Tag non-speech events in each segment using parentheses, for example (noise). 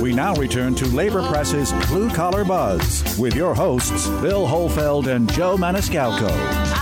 We now return to Labor Press's Blue Collar Buzz with your hosts, Bill Holfeld and Joe Maniscalco.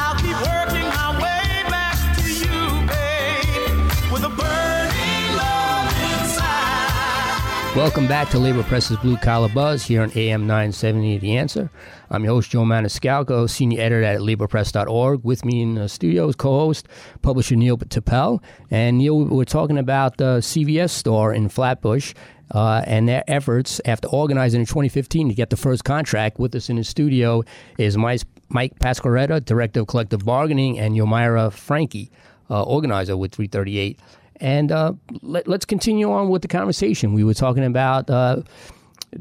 Welcome back to Labor Press's Blue Collar Buzz here on AM 970 The Answer. I'm your host, Joe Maniscalco, senior editor at laborpress.org. With me in the studio is co host, publisher Neil Tepper. And Neil, we're talking about the CVS store in Flatbush uh, and their efforts after organizing in 2015 to get the first contract. With us in the studio is Mike, Mike Pasquaretta, director of collective bargaining, and Yomira Frankie, uh, organizer with 338. And uh, let, us continue on with the conversation. We were talking about uh,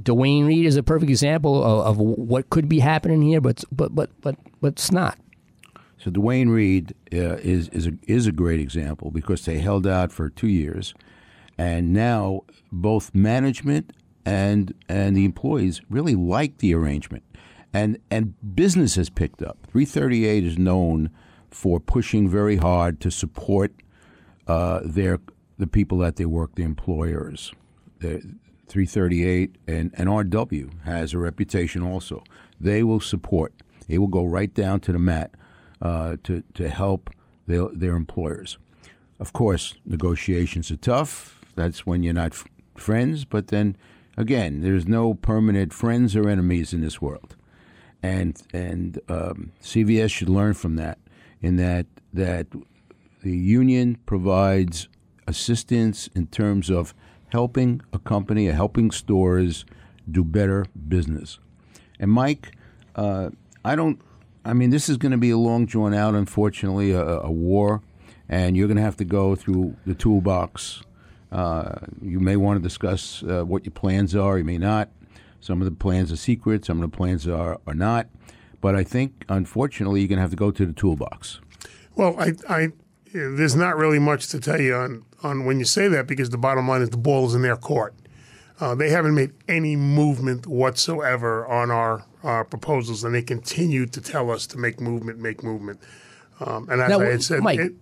Duane Reade is a perfect example of, of, what could be happening here, but but but but but it's not. So Duane Reade uh, is is a, is a great example because they held out for two years, and now both management and and the employees really like the arrangement, and and business has picked up. 338 is known for pushing very hard to support uh, their the people that they work, the employers. The, 338 and, and RW has a reputation also. They will support. They will go right down to the mat uh, to to help their their employers. Of course, negotiations are tough. That's when you're not f- friends. But then again, there's no permanent friends or enemies in this world, and and um, CVS should learn from that. In that that the union provides assistance in terms of helping a company, helping stores do better business. And Mike, uh, I don't. I mean, this is going to be a long drawn out, unfortunately, a, a war, and you're going to have to go through the toolbox. Uh, you may want to discuss uh, what your plans are. You may not. Some of the plans are secret. Some of the plans are are not. But I think, unfortunately, you're going to have to go to the toolbox. Well, I, I there's not really much to tell you on, on when you say that because the bottom line is the ball is in their court. Uh, they haven't made any movement whatsoever on our, our proposals, and they continue to tell us to make movement, make movement. Um, and as now, I had said, Mike, it,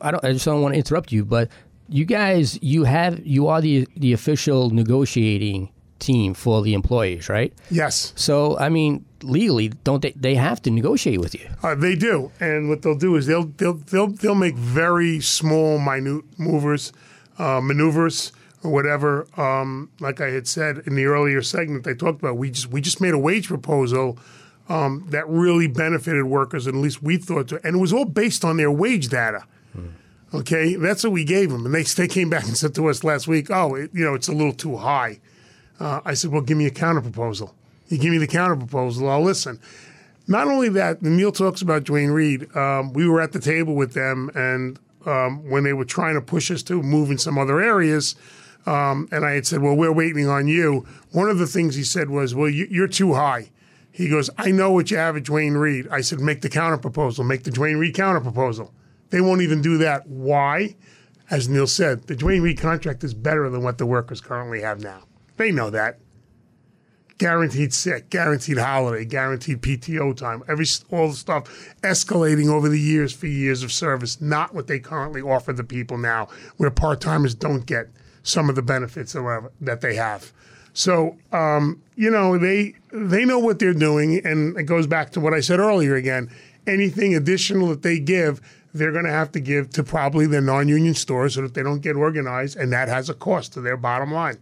I don't. I just don't want to interrupt you, but you guys, you have, you are the the official negotiating team for the employees, right? yes, So, I mean, legally, don't they? They have to negotiate with you. Uh, they do, and what they'll do is they'll they'll they'll they'll make very small, minute movers, uh, maneuvers or whatever. Um, like I had said in the earlier segment, they talked about we just we just made a wage proposal um, that really benefited workers, and at least we thought, to, and it was all based on their wage data. Okay, that's what we gave them, and they they came back and said to us last week, "Oh, it, you know, it's a little too high." Uh, I said, "Well, give me a counter proposal." You give me the counter proposal, I'll listen. Not only that, Neil talks about Duane Reade. Um, we were at the table with them, and um, when they were trying to push us to move in some other areas, um, and I had said, "Well, we're waiting on you." One of the things he said was, "Well, you, you're too high." He goes, "I know what you have at Duane Reade." I said, "Make the counter proposal. Make the Duane Reade counter proposal." They won't even do that. Why? As Neil said, the Duane Reade contract is better than what the workers currently have now. They know that guaranteed sick, guaranteed holiday, guaranteed PTO time, every all the stuff escalating over the years for years of service, not what they currently offer the people now, where part timers don't get some of the benefits that they have. So um, you know they they know what they're doing, and it goes back to what I said earlier. Again, anything additional that they give, they're going to have to give to probably their non-union stores so that they don't get organized, and that has a cost to their bottom line.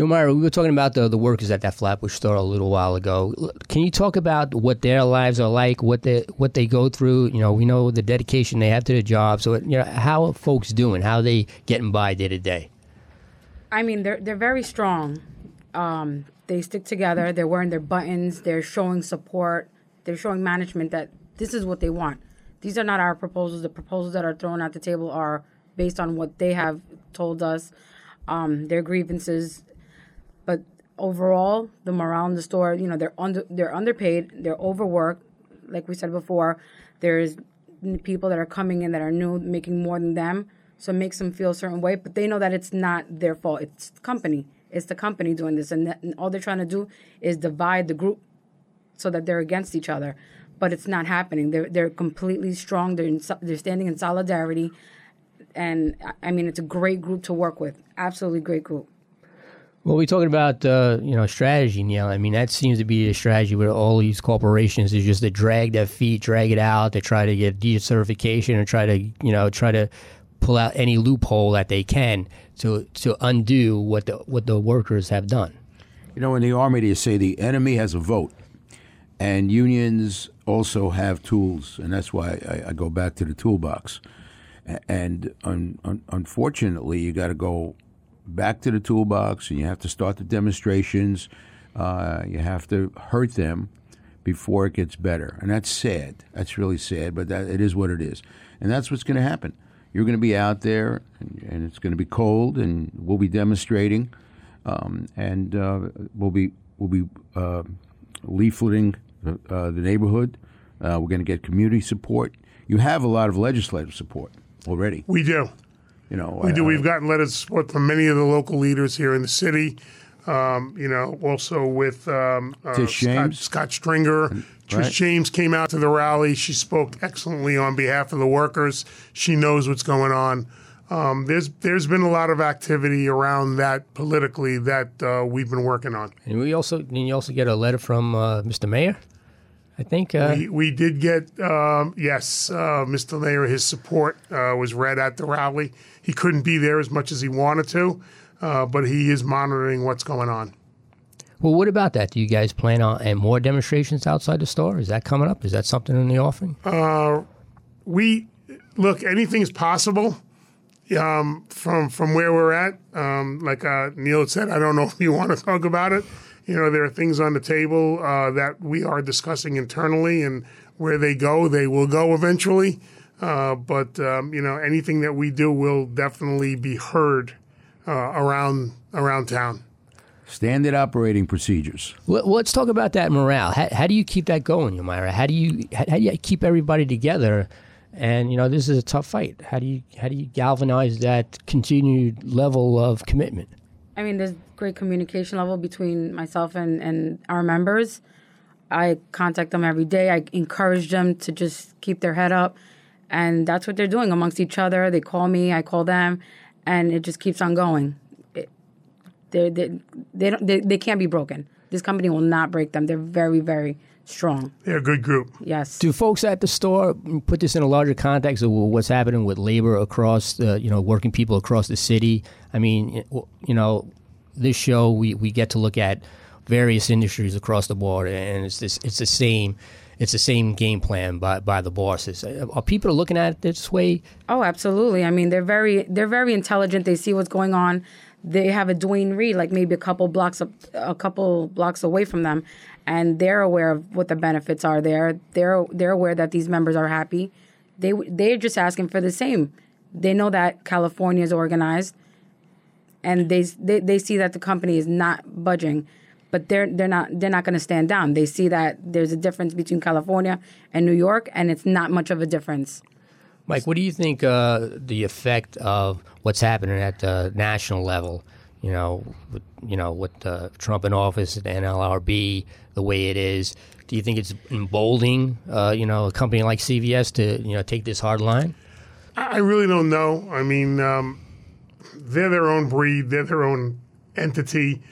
Yo, Myra, we were talking about the, the workers at that Flatbush store a little while ago. Can you talk about what their lives are like, what they what they go through? You know, we know the dedication they have to their job. So, you know, how are folks doing? How are they getting by day to day? I mean, they're they're very strong. Um, they stick together. They're wearing their buttons. They're showing support. They're showing management that this is what they want. These are not our proposals. The proposals that are thrown at the table are based on what they have told us, um, their grievances. Overall, the morale in the store, you know, they're under they're underpaid. They're overworked. Like we said before, there's people that are coming in that are new, making more than them. So it makes them feel a certain way, but they know that it's not their fault. It's the company. It's the company doing this, and, that, and all they're trying to do is divide the group so that they're against each other. But it's not happening. They're they're completely strong. they're, in, they're standing in solidarity, and I mean it's a great group to work with. Absolutely great group. Well, we're talking about uh, you know strategy, Neil. I mean, that seems to be a strategy with all these corporations is just to drag their feet, drag it out, to try to get decertification, and try to you know try to pull out any loophole that they can to to undo what the what the workers have done. You know, in the army, they say the enemy has a vote, and unions also have tools, and that's why I, I go back to the toolbox. And un, un, unfortunately, you got to go back to the toolbox, and you have to start the demonstrations. Uh, you have to hurt them before it gets better, and that's sad. That's really sad, but that it is what it is, and that's what's going to happen. You're going to be out there, and, and it's going to be cold, and we'll be demonstrating um, and uh, we'll be we'll be uh, leafleting the, uh, neighborhood. Uh, we're going to get community support. You have a lot of legislative support already. We do. You know, We do. I- We've gotten letters of support from many of the local leaders here in the city. Um, you know, also with um, uh, Tish Scott, James. Scott Stringer. Tish right. James came out to the rally. She spoke excellently on behalf of the workers. She knows what's going on. Um, there's there's been a lot of activity around that politically that uh, we've been working on. And we also did you also get a letter from uh, Mr. Mayor? I think. Uh, We, we did get um, yes, uh, Mr. Mayor. His support uh, was read at the rally. He couldn't be there as much as he wanted to, uh, but he is monitoring what's going on. well, what about that? Do you guys plan on and more demonstrations outside the store? Is that coming up? Is that something in the offering? we look anything's possible um, from from where we're at. Um, like uh, Neil said, I don't know if you want to talk about it. You know, there are things on the table uh, that we are discussing internally, and where they go, they will go eventually. Uh, but um, you know, anything that we do will definitely be heard uh, around around town. standard operating procedures. Let- Let's talk about that morale. How, how do you keep that going, Yomira? How do you how, how do you keep everybody together? And you know, this is a tough fight. How do you how do you galvanize that continued level of commitment? I mean, there's great communication level between myself and, and our members. I contact them every day. I encourage them to just keep their head up. And that's what they're doing amongst each other. They call me, I call them, and it just keeps on going. They they they, don't, they they can't be broken. This company will not break them. They're very very strong. They're a good group. Yes. Do folks at the store put this in a larger context of what's happening with labor across, the, you know, working people across the city? I mean, you know, this show we, we get to look at various industries across the board, and it's this it's the same it's the same game plan by by the bosses. Are people looking at it this way? Oh, absolutely. I mean, they're very they're very intelligent. They see what's going on. They have a Duane Reade, like maybe a couple blocks up, a couple blocks away from them, and they're aware of what the benefits are there. They're they're aware that these members are happy. They they're just asking for the same. They know that California is organized, and they they, they see that the company is not budging. But they're they're not they're not going to stand down. They see that there's a difference between California and New York, and it's not much of a difference. Mike, what do you think uh, the effect of what's happening at the national level? You know, with, you know, with uh, Trump in office, the NLRB, the way it is. Do you think it's emboldening, uh, you know, a company like CVS to you know take this hard line? I really don't know. I mean, um, they're their own breed. They're their own entity.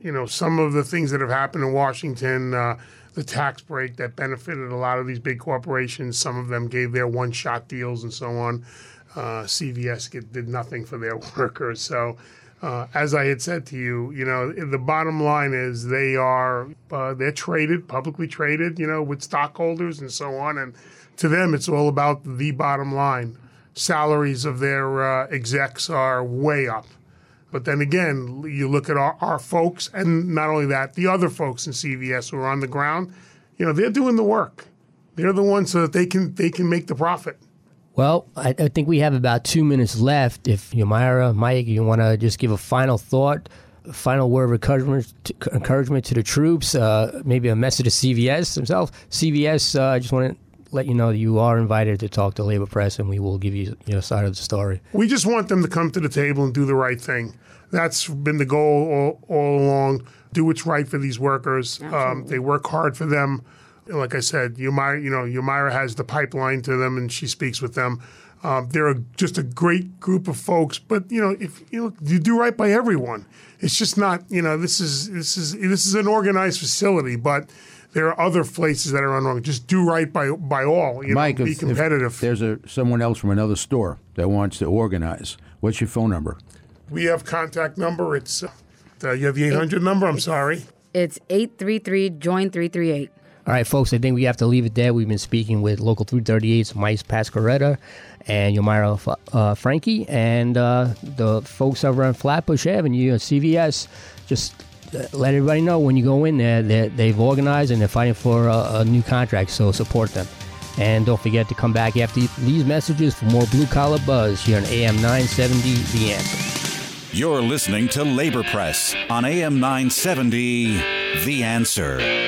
You know, some of the things that have happened in Washington, uh, the tax break that benefited a lot of these big corporations. Some of them gave their one-shot deals and so on. Uh, CVS get, did nothing for their (laughs) workers. So, uh, as I had said to you, you know, the bottom line is they are uh, they're traded, publicly traded, you know, with stockholders and so on. And to them, it's all about the bottom line. Salaries of their uh, execs are way up. But then again, you look at our, our folks, and not only that, the other folks in CVS who are on the ground, you know, they're doing the work. They're the ones so that they can they can make the profit. Well, I, I think we have about two minutes left. If Yomira, Mike, you want to just give a final thought, a final word of encouragement to, encouragement to the troops, uh, maybe a message to CVS himself. CVS, uh, I just want to let you know that you are invited to talk to Labor Press, and we will give you your side of the story. We just want them to come to the table and do the right thing. That's been the goal all, all along. Do what's right for these workers. Um, they work hard for them. Like I said, Yomira, you know, Yomira has the pipeline to them, and she speaks with them. Um, they're a, just a great group of folks. But you know, if you know, you do right by everyone. It's just not you know this is this is this is an organized facility, but there are other places that are unwrong. Just do right by by all. You Mike, know, be if, if competitive. there's a someone else from another store that wants to organize, what's your phone number? we have contact number. It's uh, you have the eight hundred number. I'm sorry. It's 833 join 338. All right, folks, I think we have to leave it there. We've been speaking with Local 338's Mike Pascaretta and Yomira uh, Frankie, and uh, the folks over on Flatbush Avenue at CVS. Just uh, let everybody know when you go in there that they've organized and they're fighting for a, a new contract, so support them. And don't forget to come back after these messages for more Blue Collar Buzz here on AM 970 The Answer. You're listening to Labor Press on AM 970 The Answer.